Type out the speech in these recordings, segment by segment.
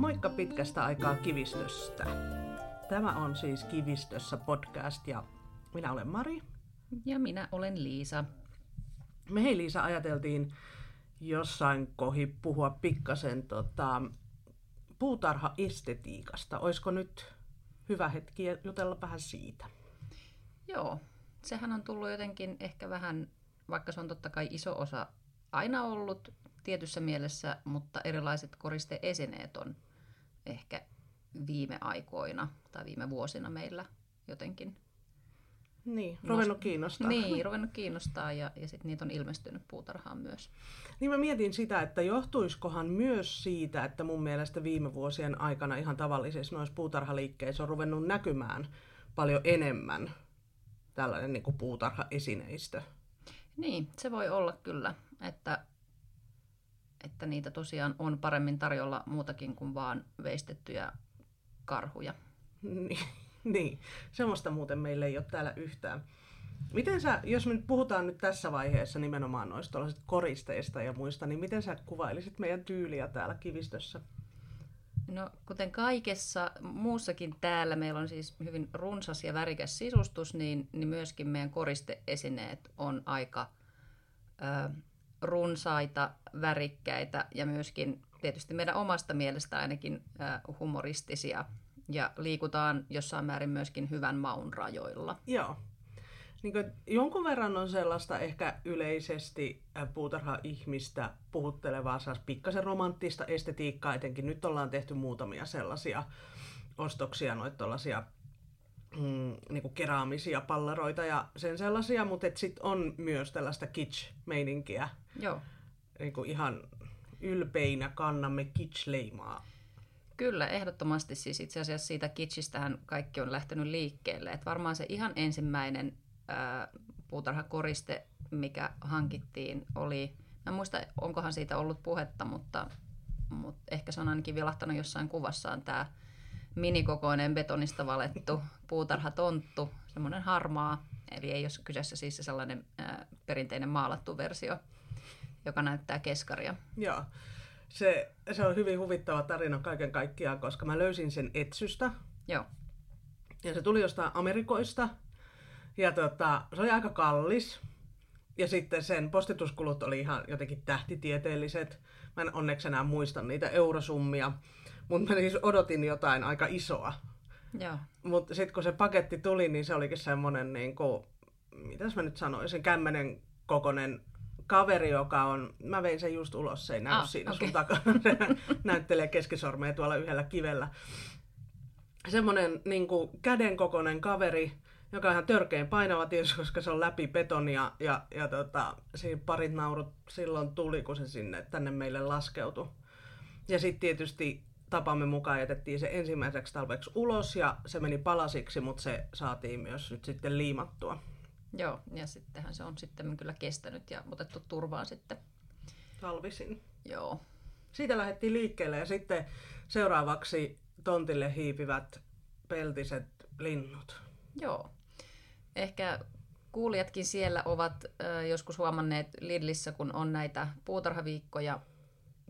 Moikka pitkästä aikaa Kivistöstä. Tämä on siis Kivistössä podcast ja minä olen Mari. Ja minä olen Liisa. Me hei Liisa ajateltiin jossain kohi puhua pikkasen tota, puutarhaestetiikasta. Olisiko nyt hyvä hetki jutella vähän siitä? Joo, sehän on tullut jotenkin ehkä vähän, vaikka se on totta kai iso osa aina ollut tietyssä mielessä, mutta erilaiset koristeesineet on ehkä viime aikoina tai viime vuosina meillä jotenkin niin, ruvennut kiinnostaa. Niin, ruvennut kiinnostaa ja, ja sitten niitä on ilmestynyt puutarhaan myös. Niin mä mietin sitä, että johtuiskohan myös siitä, että mun mielestä viime vuosien aikana ihan tavallisissa noissa puutarhaliikkeissä on ruvennut näkymään paljon enemmän tällainen niin kuin puutarhaesineistö. Niin, se voi olla kyllä, että, että niitä tosiaan on paremmin tarjolla muutakin kuin vaan veistettyjä karhuja. Niin. niin, semmoista muuten meillä ei ole täällä yhtään. Miten sä, jos me nyt puhutaan nyt tässä vaiheessa nimenomaan noista koristeista ja muista, niin miten sä kuvailisit meidän tyyliä täällä kivistössä? No, kuten kaikessa muussakin täällä, meillä on siis hyvin runsas ja värikäs sisustus, niin, niin myöskin meidän koristeesineet on aika ö, runsaita, värikkäitä ja myöskin tietysti meidän omasta mielestä ainakin humoristisia ja liikutaan jossain määrin myöskin hyvän maun rajoilla. Joo. Niin kuin, jonkun verran on sellaista ehkä yleisesti puutarha-ihmistä puhuttelevaa pikkasen romanttista estetiikkaa, etenkin nyt ollaan tehty muutamia sellaisia ostoksia, noita mm, niin kuin keraamisia pallaroita ja sen sellaisia, mutta sitten on myös tällaista kitsch-meininkiä. Joo. Niin kuin ihan ylpeinä kannamme kitsch-leimaa Kyllä, ehdottomasti siis itse asiassa siitä kitschistähän kaikki on lähtenyt liikkeelle. Et varmaan se ihan ensimmäinen ää, puutarhakoriste, mikä hankittiin, oli, mä en muista onkohan siitä ollut puhetta, mutta, mutta ehkä se on ainakin vilahtanut jossain kuvassaan tämä minikokoinen betonista valettu puutarhatonttu, semmoinen harmaa, eli ei ole kyseessä siis se sellainen ää, perinteinen maalattu versio, joka näyttää keskaria. Joo se, se on hyvin huvittava tarina kaiken kaikkiaan, koska mä löysin sen etsystä. Joo. Ja se tuli jostain Amerikoista. Ja tota, se oli aika kallis. Ja sitten sen postituskulut oli ihan jotenkin tähtitieteelliset. Mä en onneksi enää muista niitä eurosummia. Mutta mä siis odotin jotain aika isoa. Mutta sitten kun se paketti tuli, niin se olikin semmoinen, niin kuin, mitäs mä nyt sanoisin, kämmenen kokonen kaveri, joka on, mä vein sen just ulos, se ei näy ah, siinä okay. sun takana, näyttelee keskisormea tuolla yhdellä kivellä. Semmoinen niin käden kokoinen kaveri, joka on ihan törkeän painava tietysti, koska se on läpi betonia ja, ja tota, siinä parit naurut silloin tuli, kun se sinne tänne meille laskeutui. Ja sitten tietysti tapamme mukaan jätettiin se ensimmäiseksi talveksi ulos ja se meni palasiksi, mutta se saatiin myös nyt sitten liimattua. Joo, ja sittenhän se on sitten kyllä kestänyt ja otettu turvaan sitten. Talvisin. Joo. Siitä lähdettiin liikkeelle ja sitten seuraavaksi tontille hiipivät peltiset linnut. Joo. Ehkä kuulijatkin siellä ovat joskus huomanneet Lidlissä, kun on näitä puutarhaviikkoja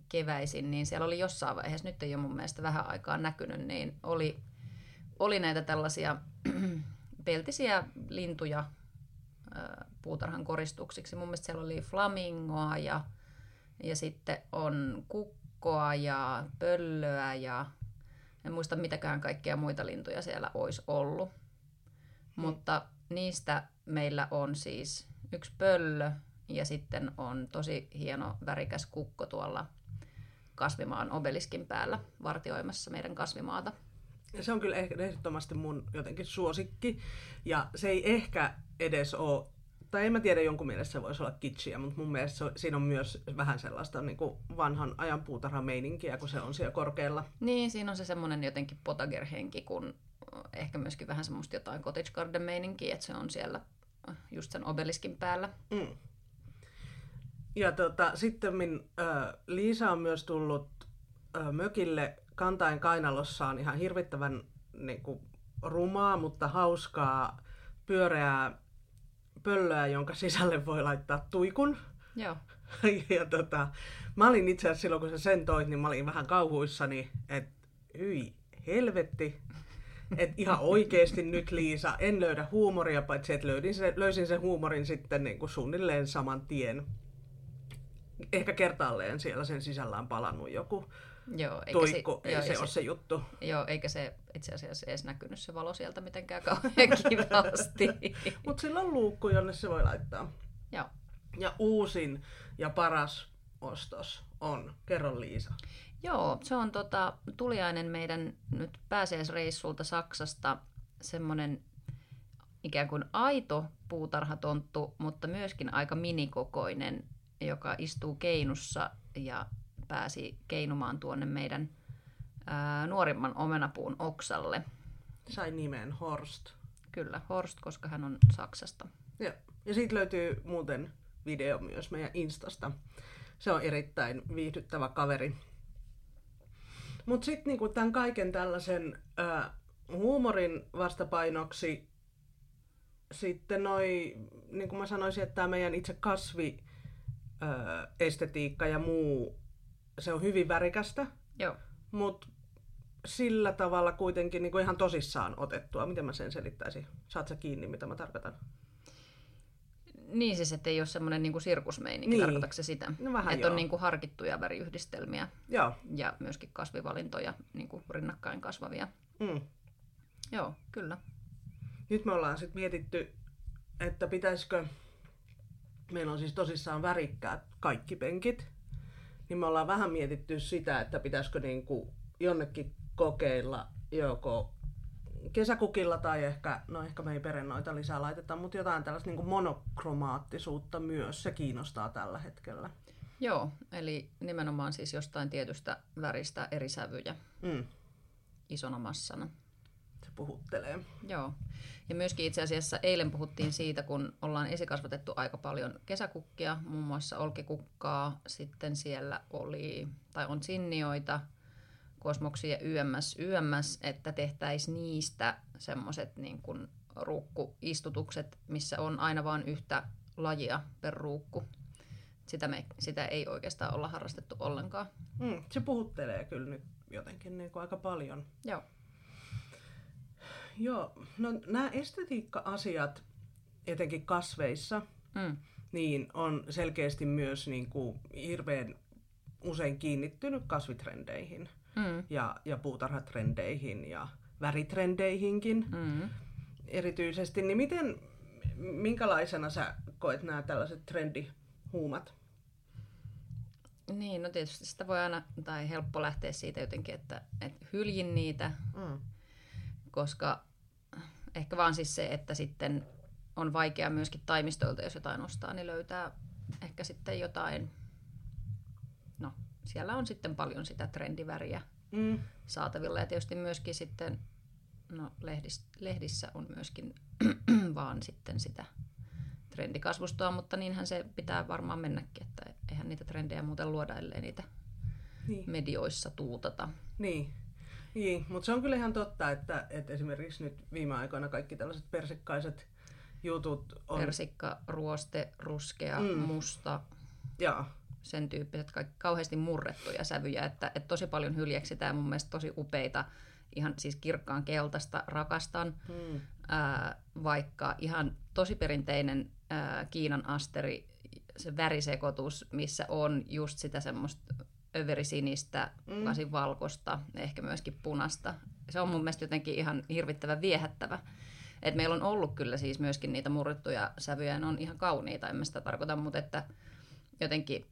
keväisin, niin siellä oli jossain vaiheessa, nyt ei ole mun mielestä vähän aikaa näkynyt, niin oli, oli näitä tällaisia peltisiä lintuja puutarhan koristuksiksi. Mun mielestä siellä oli flamingoa ja, ja sitten on kukkoa ja pöllöä ja en muista mitäkään kaikkia muita lintuja siellä olisi ollut. Hmm. Mutta niistä meillä on siis yksi pöllö ja sitten on tosi hieno värikäs kukko tuolla kasvimaan obeliskin päällä vartioimassa meidän kasvimaata. Ja se on kyllä ehdottomasti mun jotenkin suosikki. Ja se ei ehkä edes ole, tai en mä tiedä, jonkun mielestä se voisi olla kitschiä, mutta mun mielestä se, siinä on myös vähän sellaista niin kuin vanhan ajan puutarhameininkiä, kun se on siellä korkealla. Niin, siinä on se semmoinen jotenkin potagerhenki, kun ehkä myöskin vähän semmoista jotain cottage garden meininkiä, että se on siellä just sen obeliskin päällä. Mm. Ja tota, sitten min, äh, Liisa on myös tullut äh, mökille kantain kainalossaan ihan hirvittävän niin kuin, rumaa, mutta hauskaa pyöreää pöllöä, jonka sisälle voi laittaa tuikun. Joo. ja tota, mä olin itse asiassa silloin, kun sä sen toit, niin mä olin vähän kauhuissani, että hyi helvetti, että ihan oikeasti nyt Liisa, en löydä huumoria, paitsi että löydin se, löysin sen huumorin sitten niin kuin suunnilleen saman tien. Ehkä kertaalleen siellä sen sisällä on palannut joku Joo, eikä toikko, se, ei joo, se, se ole se juttu. Joo, eikä se itse asiassa edes näkynyt se valo sieltä mitenkään kauhean kivasti. Mutta sillä on luukku, jonne se voi laittaa. Joo. Ja uusin ja paras ostos on, kerro Liisa. Joo, se on tota, tuliainen meidän nyt pääsiäisreissulta Saksasta semmoinen ikään kuin aito puutarhatonttu, mutta myöskin aika minikokoinen, joka istuu keinussa ja pääsi keinumaan tuonne meidän ää, nuorimman omenapuun oksalle. Sai nimen Horst. Kyllä, Horst, koska hän on Saksasta. Ja, ja siitä löytyy muuten video myös meidän Instasta. Se on erittäin viihdyttävä kaveri. Mutta sitten niinku tämän kaiken tällaisen ää, huumorin vastapainoksi sitten noi, niin kuin mä sanoisin, että tämä meidän itse kasvi estetiikka ja muu, se on hyvin värikästä. Joo. Mutta sillä tavalla kuitenkin niin kuin ihan tosissaan otettua. Miten mä sen selittäisin? Saat sä kiinni, mitä mä tarkoitan? Niin siis, että ei ole semmoinen niin sirkusmeininki, niin. tarkoitatko se sitä? No vähän että joo. on niin kuin harkittuja väriyhdistelmiä joo. ja myöskin kasvivalintoja, niin kuin rinnakkain kasvavia. Mm. Joo, kyllä. Nyt me ollaan sitten mietitty, että pitäisikö, meillä on siis tosissaan värikkäät kaikki penkit, niin me ollaan vähän mietitty sitä, että pitäisikö niin kuin jonnekin kokeilla joko kesäkukilla tai ehkä, no ehkä me ei perennoita lisää laiteta, mutta jotain tällaista niin monokromaattisuutta myös, se kiinnostaa tällä hetkellä. Joo, eli nimenomaan siis jostain tietystä väristä eri sävyjä mm. isona massana. Se puhuttelee. Joo. Ja myöskin itse asiassa eilen puhuttiin siitä, kun ollaan esikasvatettu aika paljon kesäkukkia, muun muassa olkikukkaa, sitten siellä oli, tai on sinnioita, kosmoksia YMS, YMS, että tehtäisiin niistä semmoiset niin kuin ruukkuistutukset, missä on aina vain yhtä lajia per ruukku. Sitä, me, sitä ei oikeastaan olla harrastettu ollenkaan. Mm, se puhuttelee kyllä nyt jotenkin niin kuin aika paljon. Joo. Joo, no nämä estetiikka-asiat, etenkin kasveissa, mm. niin on selkeästi myös niin kuin hirveän usein kiinnittynyt kasvitrendeihin mm. ja, ja puutarhatrendeihin ja väritrendeihinkin mm. erityisesti. Niin miten, minkälaisena sä koet nämä tällaiset trendihuumat? Niin, no tietysti sitä voi aina, tai helppo lähteä siitä jotenkin, että, että hyljin niitä, mm. koska ehkä vaan siis se, että sitten on vaikea myöskin taimistolta, jos jotain ostaa, niin löytää ehkä sitten jotain, no siellä on sitten paljon sitä trendiväriä mm. saatavilla ja tietysti myöskin sitten, no lehdis, lehdissä on myöskin vaan sitten sitä trendikasvustoa, mutta niinhän se pitää varmaan mennäkin, että eihän niitä trendejä muuten luoda, ellei niitä niin. medioissa tuutata. Niin, niin, mutta se on kyllä ihan totta, että, että esimerkiksi nyt viime aikoina kaikki tällaiset persikkaiset jutut on... Persikka, ruoste, ruskea, mm. musta. Joo. Sen tyyppiset kaikki kauheasti murrettuja sävyjä, että, että tosi paljon hyljeksitään mun mielestä tosi upeita, ihan siis kirkkaan keltaista rakastan, mm. ää, vaikka ihan tosi perinteinen ää, Kiinan asteri, se värisekoitus, missä on just sitä semmoista överisinistä, mm. lasin valkosta, ehkä myöskin punasta. Se on mun mielestä jotenkin ihan hirvittävän viehättävä. Et meillä on ollut kyllä siis myöskin niitä murrettuja sävyjä, ne on ihan kauniita, en mä sitä tarkoita, mutta että jotenkin,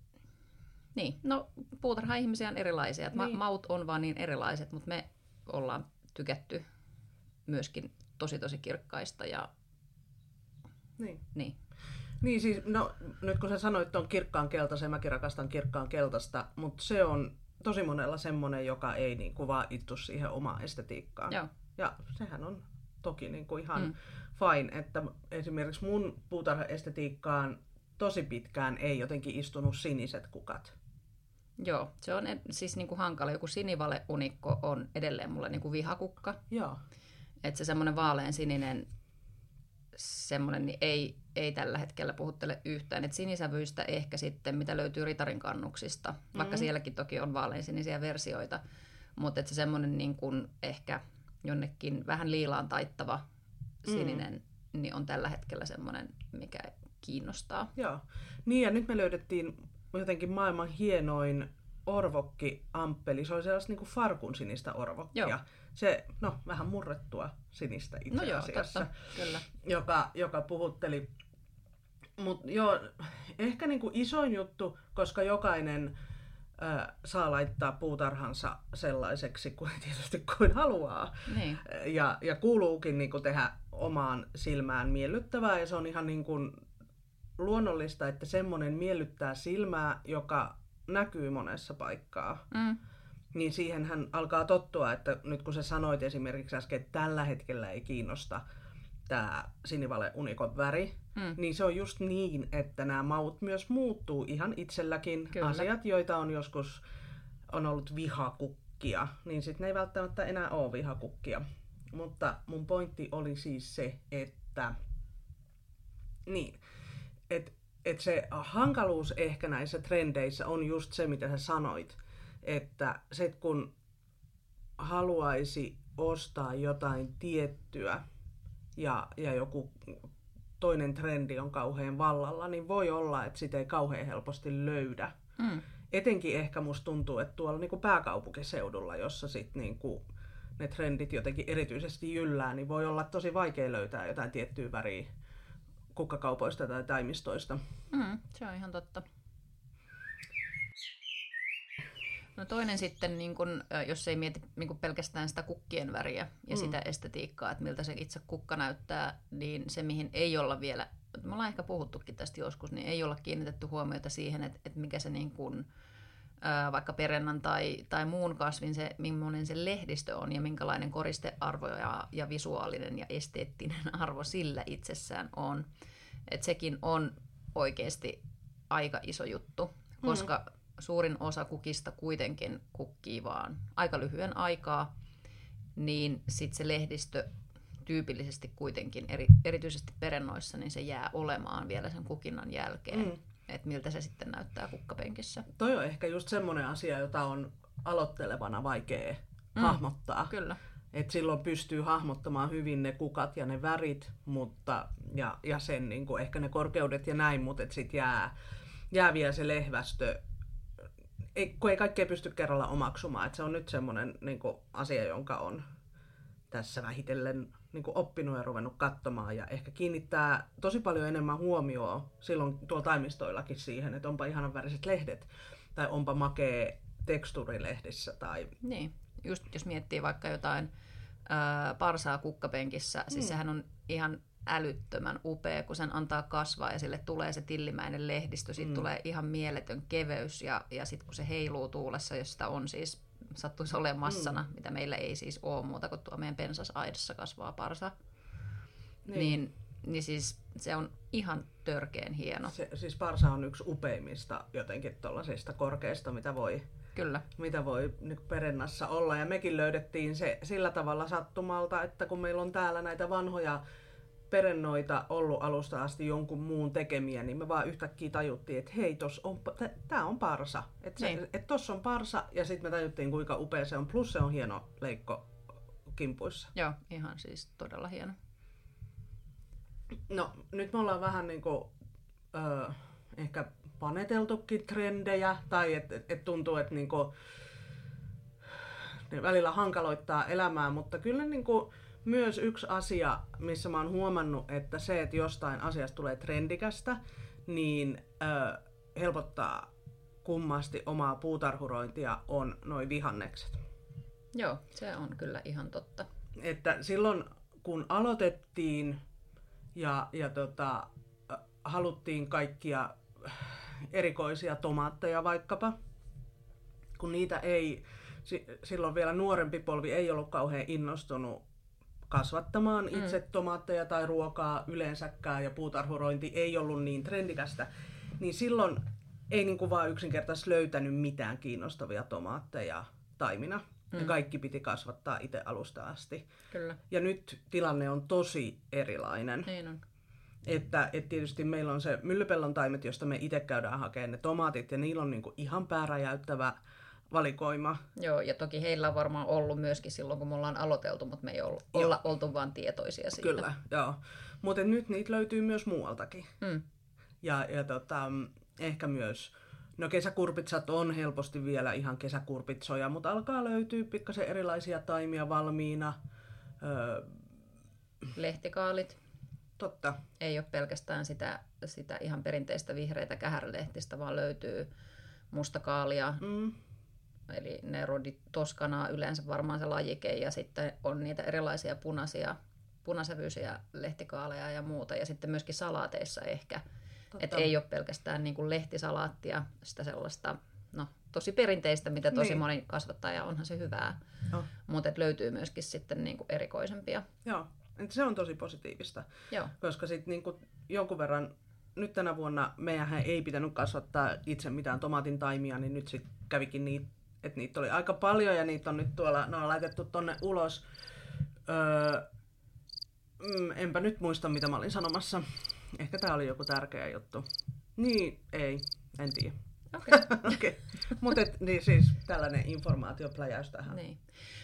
niin, no puutarha-ihmisiä on erilaisia, niin. maut on vaan niin erilaiset, mutta me ollaan tykätty myöskin tosi tosi kirkkaista ja niin. niin. Niin siis, no nyt kun sä sanoit on kirkkaan keltaisen, mäkin rakastan kirkkaan keltaista, mutta se on tosi monella semmoinen, joka ei niin kuin vaan ittu siihen omaan estetiikkaan. Joo. Ja sehän on toki niin kuin ihan mm. fine, että esimerkiksi mun puutarhaestetiikkaan tosi pitkään ei jotenkin istunut siniset kukat. Joo, se on siis niin kuin hankala. Joku sinivale-unikko on edelleen mulle niin kuin vihakukka. Joo. Että se semmoinen vaalean sininen semmoinen niin ei, ei tällä hetkellä puhuttele yhtään. Et sinisävyistä ehkä sitten, mitä löytyy ritarin kannuksista, vaikka mm-hmm. sielläkin toki on vaaleansinisiä versioita. Mutta se semmoinen niin kuin ehkä jonnekin vähän liilaan taittava sininen, mm. niin on tällä hetkellä semmoinen, mikä kiinnostaa. Joo. Niin ja nyt me löydettiin jotenkin maailman hienoin orvokki amppeli. Se oli sellaista niin kuin farkun sinistä orvokkia. Joo. Se, no vähän murrettua sinistä itse no joo, asiassa. Totta, kyllä. Joka, joka puhutteli. Mutta joo, ehkä niin kuin isoin juttu, koska jokainen ö, saa laittaa puutarhansa sellaiseksi kuin tietysti kuin haluaa. Niin. Ja, ja kuuluukin niin kuin tehdä omaan silmään miellyttävää ja se on ihan niin kuin luonnollista, että semmoinen miellyttää silmää, joka näkyy monessa paikkaa. Mm. Niin siihen hän alkaa tottua, että nyt kun sä sanoit esimerkiksi äsken, että tällä hetkellä ei kiinnosta tämä sinivale unikon väri, mm. niin se on just niin, että nämä maut myös muuttuu ihan itselläkin. Kyllä. Asiat, joita on joskus on ollut vihakukkia, niin sitten ne ei välttämättä enää ole vihakukkia. Mutta mun pointti oli siis se, että niin, että et se hankaluus ehkä näissä trendeissä on just se, mitä sä sanoit. Että se, kun haluaisi ostaa jotain tiettyä ja, ja joku toinen trendi on kauhean vallalla, niin voi olla, että sitä ei kauhean helposti löydä. Mm. Etenkin ehkä musta tuntuu, että tuolla niin kuin pääkaupunkiseudulla, jossa sit niin kuin ne trendit jotenkin erityisesti jyllää, niin voi olla tosi vaikea löytää jotain tiettyä väriä kukkakaupoista tai taimistoista. Mm, se on ihan totta. No toinen sitten, niin kun, jos ei mieti niin kun pelkästään sitä kukkien väriä ja mm. sitä estetiikkaa, että miltä se itse kukka näyttää, niin se mihin ei olla vielä, me ollaan ehkä puhuttukin tästä joskus, niin ei olla kiinnitetty huomiota siihen, että, että mikä se niin kun, vaikka perennan tai, tai muun kasvin, se, millainen se lehdistö on ja minkälainen koristearvo ja, ja visuaalinen ja esteettinen arvo sillä itsessään on. Että sekin on oikeasti aika iso juttu, mm. koska mm. suurin osa kukista kuitenkin kukkii vaan aika lyhyen aikaa, niin sitten se lehdistö tyypillisesti kuitenkin, eri, erityisesti perennoissa, niin se jää olemaan vielä sen kukinnan jälkeen. Mm että miltä se sitten näyttää kukkapenkissä. Toi on ehkä just semmoinen asia, jota on aloittelevana vaikea mm, hahmottaa. Kyllä. Et silloin pystyy hahmottamaan hyvin ne kukat ja ne värit, mutta, ja, ja sen niin kuin ehkä ne korkeudet ja näin, mutta sitten jää, jää vielä se lehvästö, ei, kun ei kaikkea pysty kerralla omaksumaan. Et se on nyt semmoinen niin asia, jonka on tässä vähitellen niin kuin oppinut ja ruvennut katsomaan ja ehkä kiinnittää tosi paljon enemmän huomioon silloin tuolla taimistoillakin siihen, että onpa ihanan väriset lehdet tai onpa makee tekstuurilehdissä. Tai... Niin, just jos miettii vaikka jotain ää, parsaa kukkapenkissä, siis mm. sehän on ihan älyttömän upea, kun sen antaa kasvaa ja sille tulee se tillimäinen lehdistö, siitä mm. tulee ihan mieletön keveys ja, ja sitten kun se heiluu tuulessa, jos sitä on siis sattuisi olemaan massana, mm. mitä meillä ei siis ole muuta kuin tuo meidän pensasaidassa kasvaa parsa. Niin. niin, niin siis se on ihan törkeen hieno. Se, siis parsa on yksi upeimmista jotenkin tuollaisista korkeista, mitä voi, Kyllä. Mitä voi niin perennassa olla. Ja mekin löydettiin se sillä tavalla sattumalta, että kun meillä on täällä näitä vanhoja perennoita ollut alusta asti jonkun muun tekemiä, niin me vaan yhtäkkiä tajuttiin, että hei, tos on, tää on parsa. Että niin. et tossa on parsa, ja sitten me tajuttiin, kuinka upea se on. Plus se on hieno leikko kimpuissa. Joo, ihan siis todella hieno. No, nyt me ollaan vähän niin kuin, ö, ehkä paneteltukin trendejä, tai että et, et tuntuu, että niin kuin, ne välillä hankaloittaa elämää, mutta kyllä niin kuin, myös yksi asia, missä mä oon huomannut, että se, että jostain asiasta tulee trendikästä, niin ö, helpottaa kummasti omaa puutarhurointia on noin vihannekset. Joo, se on kyllä ihan totta. Että silloin kun aloitettiin ja, ja tota, haluttiin kaikkia erikoisia tomaatteja vaikkapa, kun niitä ei, silloin vielä nuorempi polvi ei ollut kauhean innostunut kasvattamaan mm. itse tomaatteja tai ruokaa yleensäkään ja puutarhurointi ei ollut niin trendikästä, niin silloin ei niin kuin vaan yksinkertaisesti löytänyt mitään kiinnostavia tomaatteja taimina. Mm. Ja kaikki piti kasvattaa itse alusta asti. Kyllä. Ja nyt tilanne on tosi erilainen. Niin on. Että, että tietysti meillä on se myllypellon taimet, josta me itse käydään hakemaan ne tomaatit, ja niillä on niin kuin ihan pääräjäyttävä valikoima. Joo, ja toki heillä on varmaan ollut myöskin silloin, kun me ollaan aloiteltu, mutta me ei olla, olla oltu vaan tietoisia siitä. Kyllä, joo. Mutta nyt niitä löytyy myös muualtakin. Mm. Ja, ja tota, ehkä myös, no kesäkurpitsat on helposti vielä ihan kesäkurpitsoja, mutta alkaa löytyä pikkasen erilaisia taimia valmiina. Öö, Lehtikaalit. Totta. Ei ole pelkästään sitä, sitä ihan perinteistä vihreitä kähärlehtistä, vaan löytyy mustakaalia, Mm. Eli Nerodi toskanaa yleensä varmaan se lajike, ja sitten on niitä erilaisia punaisia, punasävyisiä lehtikaaleja ja muuta, ja sitten myöskin salaateissa ehkä. Että ei ole pelkästään niin kuin lehtisalaattia, sitä sellaista, no tosi perinteistä, mitä tosi Niin. moni kasvattaa, ja onhan se hyvää. Joo. Mutta löytyy myöskin sitten niin kuin erikoisempia. Joo, et se on tosi positiivista, Joo, koska sitten niinku jonkun verran, nyt tänä vuonna meidän ei pitänyt kasvattaa itse mitään tomaatin taimia, niin nyt sitten kävikin niin, että niitä oli aika paljon ja niitä on nyt tuolla, ne on laitettu tonne ulos. Öö, mm, enpä nyt muista, mitä mä olin sanomassa. Ehkä tää oli joku tärkeä juttu. Niin, ei, en tiedä. okei. Okay. Okay. Mutta niin siis tällainen informaatiopläjäys tähän. Niin.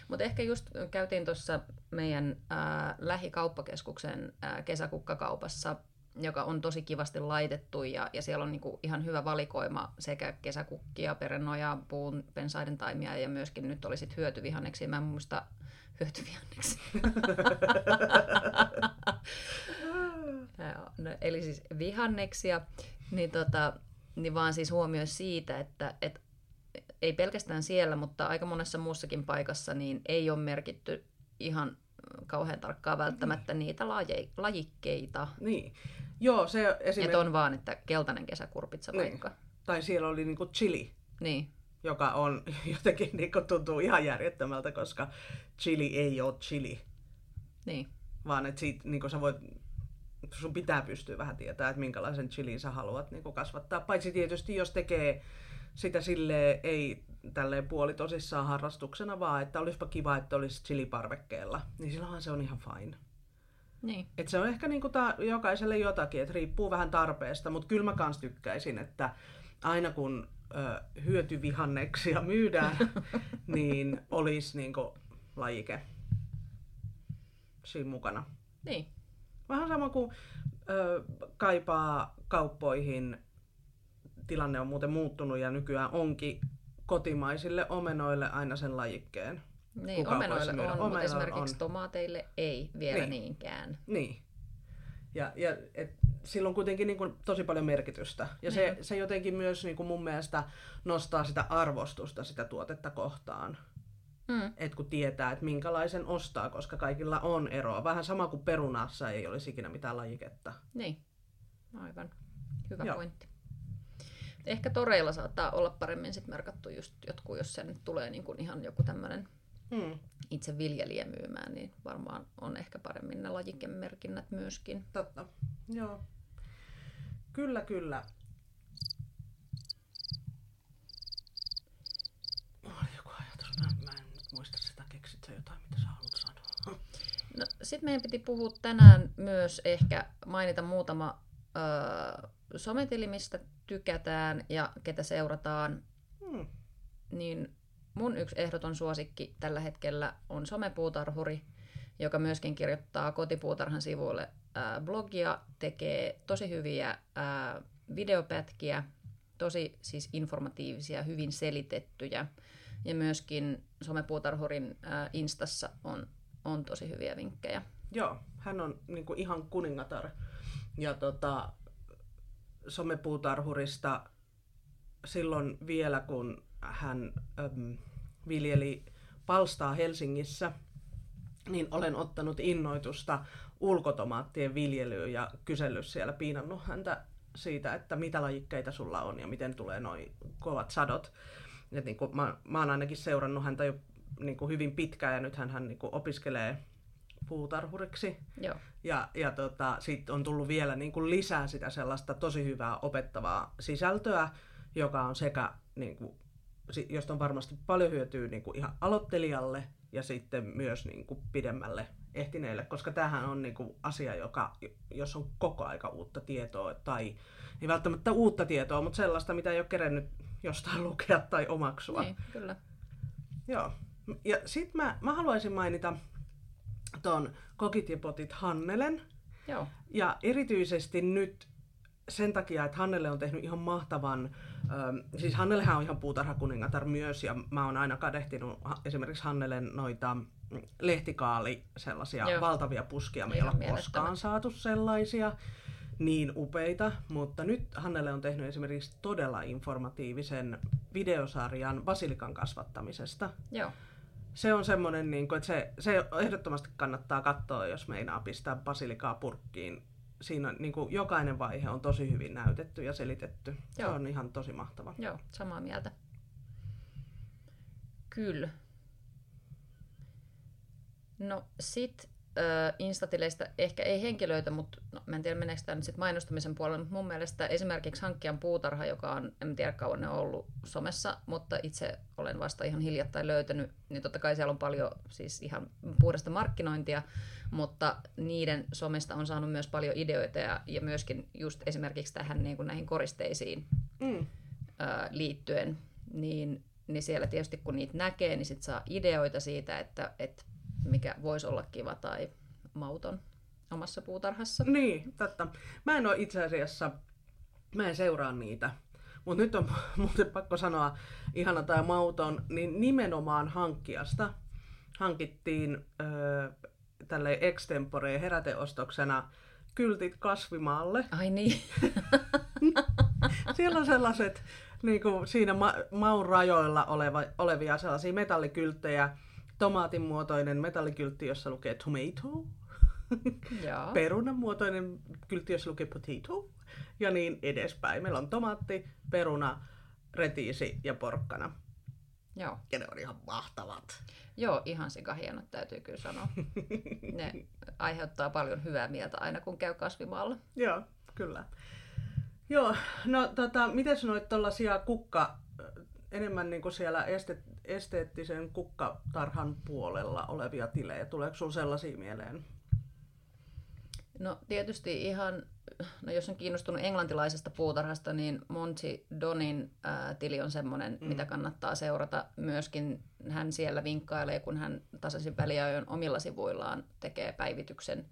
Mutta ehkä just käytiin tuossa meidän ää, lähikauppakeskuksen ää, kesäkukkakaupassa, joka on tosi kivasti laitettu ja, ja siellä on niinku ihan hyvä valikoima sekä kesäkukkia, perennoja, puun, pensaiden taimia ja myöskin nyt oli sit hyötyvihanneksia. Mä en muista hyötyvihanneksia. Joo, no, eli siis vihanneksia, niin, tota, niin vaan siis huomioi siitä, että, että ei pelkästään siellä, mutta aika monessa muussakin paikassa niin ei ole merkitty ihan kauhean tarkkaan välttämättä niitä laje, lajikkeita. Niin. Joo, se Että esimerkiksi... on vaan, että keltainen kesäkurpitsa Niin. vaikka. Tai siellä oli niinku chili, Niin, joka on jotenkin niinku tuntuu ihan järjettömältä, koska chili ei ole chili, niin, vaan että siitä niinku sä voit, sun pitää pystyä vähän tietää, että minkälaisen chilin sä haluat niinku kasvattaa. Paitsi tietysti jos tekee sitä sille ei tälleen puoli tosissaan harrastuksena, vaan että olisipa kiva, että olisi chiliparvekkeella, niin silloinhan se on ihan fine. Niin, Et se on ehkä niinku ta- jokaiselle jotakin, että riippuu vähän tarpeesta, mutta kyllä mä kans tykkäisin, että aina kun ö, hyötyvihanneksia myydään, niin olisi niinku lajike siinä mukana. niin, Vähän sama kuin ö, kaipaa kauppoihin, tilanne on muuten muuttunut ja nykyään onkin kotimaisille omenoille aina sen lajikkeen. Niin. Omenoille on, mutta Omenoilla esimerkiksi on. tomaateille ei vielä Niin. niinkään. Niin. Ja, ja et, sillä on kuitenkin niin kuin, tosi paljon merkitystä. Ja se, Niin. se jotenkin myös niin kuin mun mielestä nostaa sitä arvostusta sitä tuotetta kohtaan. Mm. Et kun tietää, että minkälaisen ostaa, koska kaikilla on eroa. Vähän sama kuin perunassa ei olisi ikinä mitään lajiketta. Niin, aivan. Hyvä Joo. pointti. Ehkä toreilla saattaa olla paremmin sit merkattu just jotkut, jos se nyt tulee niin kuin ihan joku tämmöinen Hmm, itse viljelijä myymään, niin varmaan on ehkä paremmin ne lajikemerkinnät myöskin. totta. Joo. Kyllä, kyllä. Oli joku ajatus. Mä, mä en nyt muista sitä. Keksit sä jotain, mitä sä haluat sanoa? No, Sitten meidän piti puhua tänään myös ehkä mainita muutama öö, sometili, mistä tykätään ja ketä seurataan. Hmm. Niin mun yksi ehdoton suosikki tällä hetkellä on somepuutarhuri, joka myöskin kirjoittaa kotipuutarhan sivuille blogia, tekee tosi hyviä videopätkiä, tosi siis informatiivisia, hyvin selitettyjä. Ja myöskin somepuutarhurin instassa on, on tosi hyviä vinkkejä. Joo, hän on niin ihan kuningatar. Ja tota, somepuutarhurista silloin vielä, kun hän äm, viljeli palstaa Helsingissä, niin olen ottanut innoitusta ulkotomaattien viljelyyn ja kysellyt siellä, piinannut häntä siitä, että mitä lajikkeita sulla on ja miten tulee noin kovat sadot. Et niin kuin mä, mä oon ainakin seurannut häntä jo niin kuin hyvin pitkään ja nyt hän niin kuin opiskelee puutarhuriksi. Joo, Ja, ja tota, sitten on tullut vielä niin kuin lisää sitä sellaista tosi hyvää opettavaa sisältöä, joka on sekä, niin kuin, josta on varmasti paljon hyötyä niin kuin ihan aloittelijalle ja sitten myös niin kuin pidemmälle ehtineille, koska tämähän on niin kuin asia, joka, jos on koko aika uutta tietoa tai ei välttämättä uutta tietoa, mutta sellaista, mitä ei ole kerennyt jostain lukea tai omaksua. Niin, kyllä. Joo. Ja sit mä, mä haluaisin mainita ton Kokit ja potit Hannelen. Joo. Ja erityisesti nyt sen takia, että Hannele on tehnyt ihan mahtavan, ähm, siis Hannelehän on ihan puutarhakuningatar myös, ja mä oon aina kadehtinut esimerkiksi Hannelen noita lehtikaali sellaisia Joo. valtavia puskia. Meillä on koskaan saatu sellaisia niin upeita, mutta nyt Hannele on tehnyt esimerkiksi todella informatiivisen videosarjan basilikan kasvattamisesta. Joo. Se on semmoinen, niin kuin, että se, se ehdottomasti kannattaa katsoa, jos meinaa pistää basilikaa purkkiin. Siinä on, niin kuin, jokainen vaihe on tosi hyvin näytetty ja selitetty. Joo. Se on ihan tosi mahtava. Joo, samaa mieltä. Kyllä. No sit äh, instatileistä ehkä ei henkilöitä, mutta no, mä en tiedä meneekö tämä nyt sit mainostamisen puolelle, mutta mun mielestä esimerkiksi Hankkijan puutarha, joka on, en tiedä kauan ne on ollut somessa, mutta itse olen vasta ihan hiljattain löytänyt, niin totta kai siellä on paljon siis ihan puhdasta markkinointia, mutta niiden somesta on saanut myös paljon ideoita ja, ja myöskin just esimerkiksi tähän niin kuin näihin koristeisiin mm. äh, liittyen, niin, niin siellä tietysti kun niitä näkee, niin sit saa ideoita siitä, että, että mikä voisi olla kiva tai mauton omassa puutarhassa. Niin, totta. Mä en ole itse asiassa, mä en seuraa niitä. Mutta nyt on muuten pakko sanoa ihana tai mauton, niin nimenomaan hankkijasta hankittiin ö, tälle extempore heräteostoksena kyltit kasvimaalle. Ai niin. Siellä on sellaiset niin kuin siinä ma- maun rajoilla oleva, olevia sellaisia metallikylttejä, tomaatin muotoinen metallikyltti, jossa lukee tomato. Perunan muotoinen kyltti, jossa lukee potato. Ja niin edespäin. Meillä on tomaatti, peruna, retiisi ja porkkana. Joo. Ja ne on ihan mahtavat. Joo, ihan sikahienot täytyy kyllä sanoa. ne aiheuttaa paljon hyvää mieltä aina kun käy kasvimaalla. Joo, kyllä. Joo, no tota, miten sanoit tuollaisia kukka, enemmän niin kuin siellä este, esteettisen kukkatarhan puolella olevia tilejä? Tuleeko sinulla sellaisia mieleen? No tietysti ihan, no jos on kiinnostunut englantilaisesta puutarhasta, niin Monty Donin ää, tili on semmoinen, mm. mitä kannattaa seurata. Myöskin hän siellä vinkkailee, kun hän tasaisin väliajoin omilla sivuillaan tekee päivityksen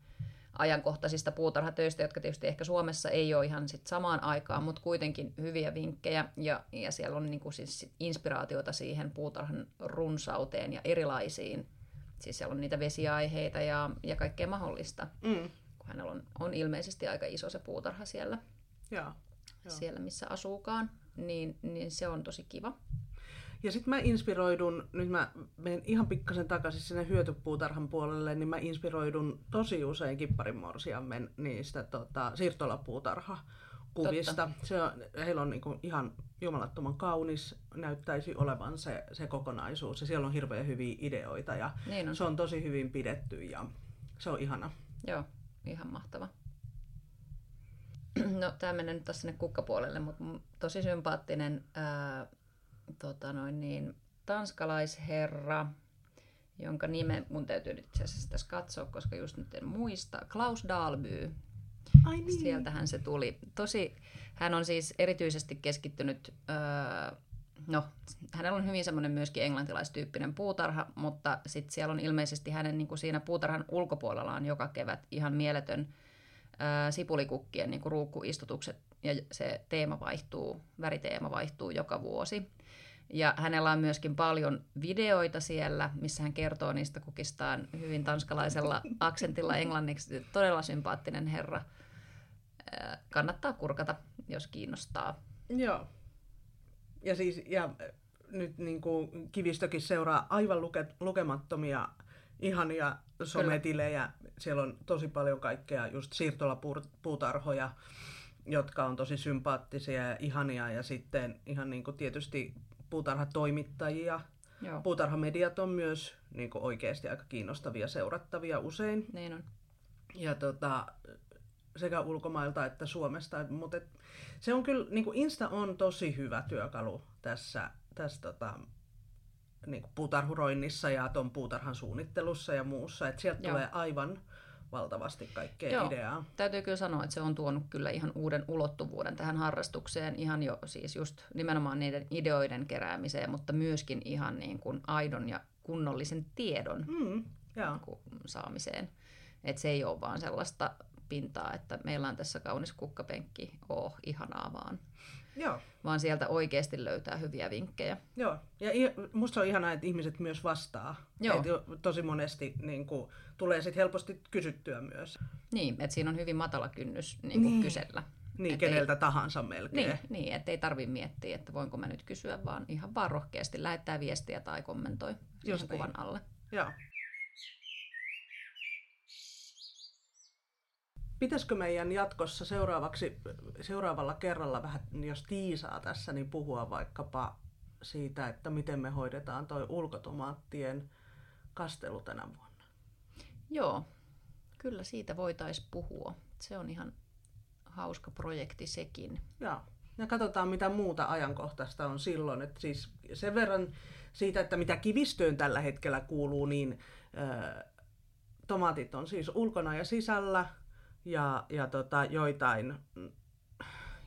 ajankohtaisista puutarhatöistä, jotka tietysti ehkä Suomessa ei ole ihan sit samaan aikaan, mutta kuitenkin hyviä vinkkejä ja, ja siellä on niinku siis inspiraatiota siihen puutarhan runsauteen ja erilaisiin. Siis siellä on niitä vesiaiheita ja, ja kaikkea mahdollista. Mm. Kun hänellä on, on ilmeisesti aika iso se puutarha siellä, ja, siellä missä asuukaan, niin, niin se on tosi kiva. Ja sitten mä inspiroidun, nyt mä menen ihan pikkasen takaisin sinne hyötypuutarhan puolelle, niin mä inspiroidun tosi usein kipparin morsiammen niistä tota, siirtolapuutarha kuvista. Se on, heillä on niinku ihan jumalattoman kaunis, näyttäisi olevan se, se kokonaisuus. Ja siellä on hirveän hyviä ideoita ja niin on. se on tosi hyvin pidetty ja se on ihana. Joo, ihan mahtava. No, tämä menee nyt taas sinne kukkapuolelle, mutta tosi sympaattinen ää, tota noin niin, tanskalaisherra, jonka nime mun täytyy nyt itse asiassa tässä katsoa, koska just nyt en muista. Klaus Dalby. Ai niin. Sieltähän se tuli. Tosi, hän on siis erityisesti keskittynyt, öö, no hänellä on hyvin semmoinen myöskin englantilaistyyppinen puutarha, mutta sitten siellä on ilmeisesti hänen niin kuin siinä puutarhan ulkopuolella on joka kevät ihan mieletön öö, sipulikukkien niin kuin ruukkuistutukset ja se teema vaihtuu, väriteema vaihtuu joka vuosi. Ja hänellä on myöskin paljon videoita siellä, missä hän kertoo niistä kukistaan hyvin tanskalaisella aksentilla englanniksi. Todella sympaattinen herra. Kannattaa kurkata, jos kiinnostaa. Joo. Ja siis, ja nyt niin kuin Kivistökin seuraa aivan luke, lukemattomia ihania sometilejä. Kyllä. Siellä on tosi paljon kaikkea just siirtolapuutarhoja, jotka on tosi sympaattisia ja ihania. Ja sitten ihan niin kuin tietysti puutarhatoimittajia. Joo. Puutarhamediat on myös niin kuin oikeasti aika kiinnostavia seurattavia usein. Niin on. Ja tota, sekä ulkomailta että Suomesta. Mutta et, se on kyllä, niin kuin Insta on tosi hyvä työkalu tässä, tässä tota, niin kuin puutarhuroinnissa ja tuon puutarhan suunnittelussa ja muussa. Et sieltä Joo. tulee aivan valtavasti kaikkea Joo. ideaa. Täytyy kyllä sanoa, että se on tuonut kyllä ihan uuden ulottuvuuden tähän harrastukseen, ihan jo siis just nimenomaan niiden ideoiden keräämiseen, mutta myöskin ihan niin kuin aidon ja kunnollisen tiedon mm, niin saamiseen. Että se ei ole vaan sellaista pintaa, että meillä on tässä kaunis kukkapenkki, oo, ihanaa vaan. Joo. Vaan sieltä oikeasti löytää hyviä vinkkejä. Joo, ja musta on ihanaa, että ihmiset myös vastaa. Joo. Et tosi monesti niin kuin, tulee sit helposti kysyttyä myös. Niin, että siinä on hyvin matala kynnys niin kuin niin. kysellä. Niin, et keneltä ei, tahansa melkein. Niin, niin että ei tarvi miettiä, että voinko mä nyt kysyä, vaan ihan vaan rohkeasti lähettää viestiä tai kommentoi Just kuvan niin. alle. Joo. Pitäisikö meidän jatkossa seuraavaksi, seuraavalla kerralla vähän, jos tiisaa tässä, niin puhua vaikkapa siitä, että miten me hoidetaan toi ulkotomaattien kastelu tänä vuonna? Joo, kyllä siitä voitaisiin puhua. Se on ihan hauska projekti sekin. Joo. Ja katsotaan, mitä muuta ajankohtaista on silloin. että siis sen verran siitä, että mitä kivistöön tällä hetkellä kuuluu, niin ö, tomaatit on siis ulkona ja sisällä – ja, ja tota, joitain,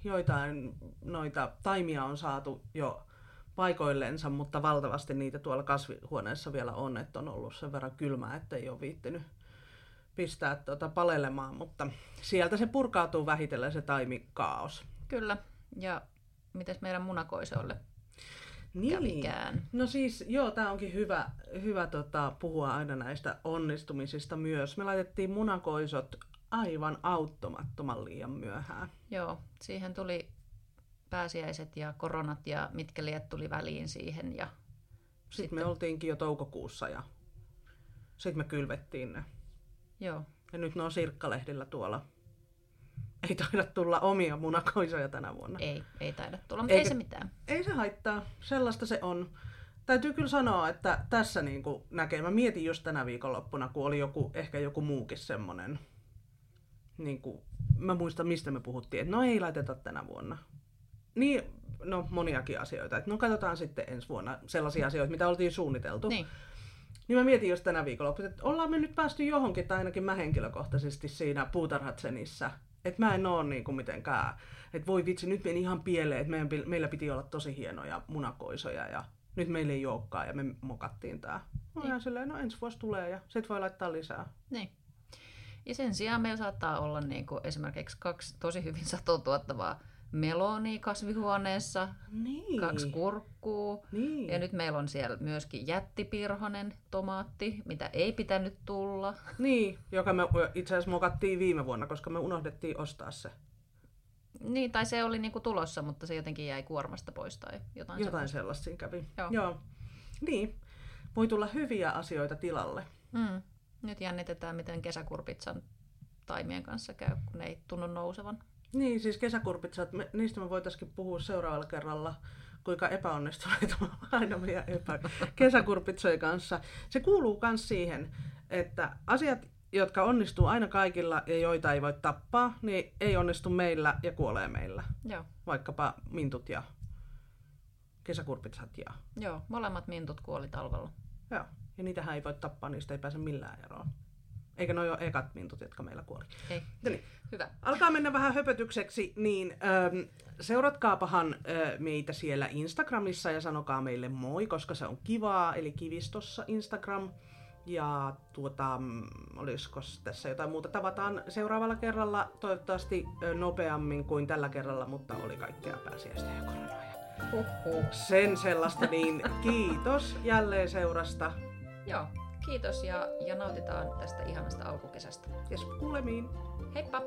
joitain noita taimia on saatu jo paikoillensa, mutta valtavasti niitä tuolla kasvihuoneessa vielä on, että on ollut sen verran kylmää, että ei ole viittinyt pistää tuota palelemaan, mutta sieltä se purkautuu vähitellen se taimikaos. Kyllä, ja mites meidän munakoisoille niin. kävikään? No siis, joo, tämä onkin hyvä, hyvä tota, puhua aina näistä onnistumisista myös. Me laitettiin munakoisot aivan auttamattoman liian myöhään. Joo, siihen tuli pääsiäiset ja koronat ja mitkä liet tuli väliin siihen. Ja sitten, sitten me oltiinkin jo toukokuussa ja sitten me kylvettiin ne. Joo. Ja nyt ne on sirkkalehdillä tuolla. Ei taida tulla omia munakoisoja tänä vuonna. Ei, ei taida tulla, mutta Eikä, ei se mitään. Ei se haittaa, sellaista se on. Täytyy kyllä sanoa, että tässä niin näkee, mä mietin just tänä viikonloppuna, kun oli joku, ehkä joku muukin semmoinen niin kuin, mä muistan mistä me puhuttiin, että no ei laiteta tänä vuonna. Niin, no moniakin asioita, että no katsotaan sitten ensi vuonna sellaisia asioita, mitä oltiin suunniteltu. Niin. Niin mä mietin just tänä viikolla, että ollaan me nyt päästy johonkin, tai ainakin mä henkilökohtaisesti siinä puutarhatsenissä. Että mä en oo niin kuin mitenkään, että voi vitsi, nyt meni ihan pieleen, että meidän, meillä piti olla tosi hienoja munakoisoja ja nyt meillä ei olekaan ja me mokattiin tää. No niin. silleen, no ensi vuosi tulee ja sit voi laittaa lisää. Niin. Ja sen sijaan meillä saattaa olla niin kuin esimerkiksi kaksi tosi hyvin satotuottavaa melonia kasvihuoneessa, niin. kaksi kurkkuu. Niin. Ja nyt meillä on siellä myöskin jättipirhonen tomaatti, mitä ei pitänyt tulla. Niin, joka me itse asiassa mokattiin viime vuonna, koska me unohdettiin ostaa se. Niin, tai se oli niinku tulossa, mutta se jotenkin jäi kuormasta pois tai jotain, jotain sellaista. sellaista siinä kävi. Joo. Joo. Niin, voi tulla hyviä asioita tilalle. Mm. Nyt jännitetään, miten kesäkurpitsan taimien kanssa käy, kun ne ei tunnu nousevan. Niin, siis kesäkurpitsat, me, niistä me voitaisiin puhua seuraavalla kerralla, kuinka epäonnistuneita aina meidän epä, kesäkurpitsojen kanssa. Se kuuluu myös siihen, että asiat, jotka onnistuu aina kaikilla ja joita ei voi tappaa, niin ei onnistu meillä ja kuolee meillä. Joo. Vaikkapa mintut ja kesäkurpitsat. Ja... Joo, molemmat mintut kuoli talvella. Joo. Ja niitähän ei voi tappaa, niistä ei pääse millään eroon. Eikä ne ole ekat mintut, jotka meillä kuoli. Ei. No niin. Hyvä. Alkaa mennä vähän höpötykseksi, niin ähm, seuratkaapahan äh, meitä siellä Instagramissa ja sanokaa meille moi, koska se on kivaa, eli kivistossa Instagram. Ja tuota, olisiko tässä jotain muuta? Tavataan seuraavalla kerralla, toivottavasti nopeammin kuin tällä kerralla, mutta oli kaikkea pääsiäistä ja koronaa. Ja sen sellaista, niin kiitos jälleen seurasta. Joo, kiitos ja, ja nautitaan tästä ihanasta alkukesästä. Jes, kuulemiin. Heippa!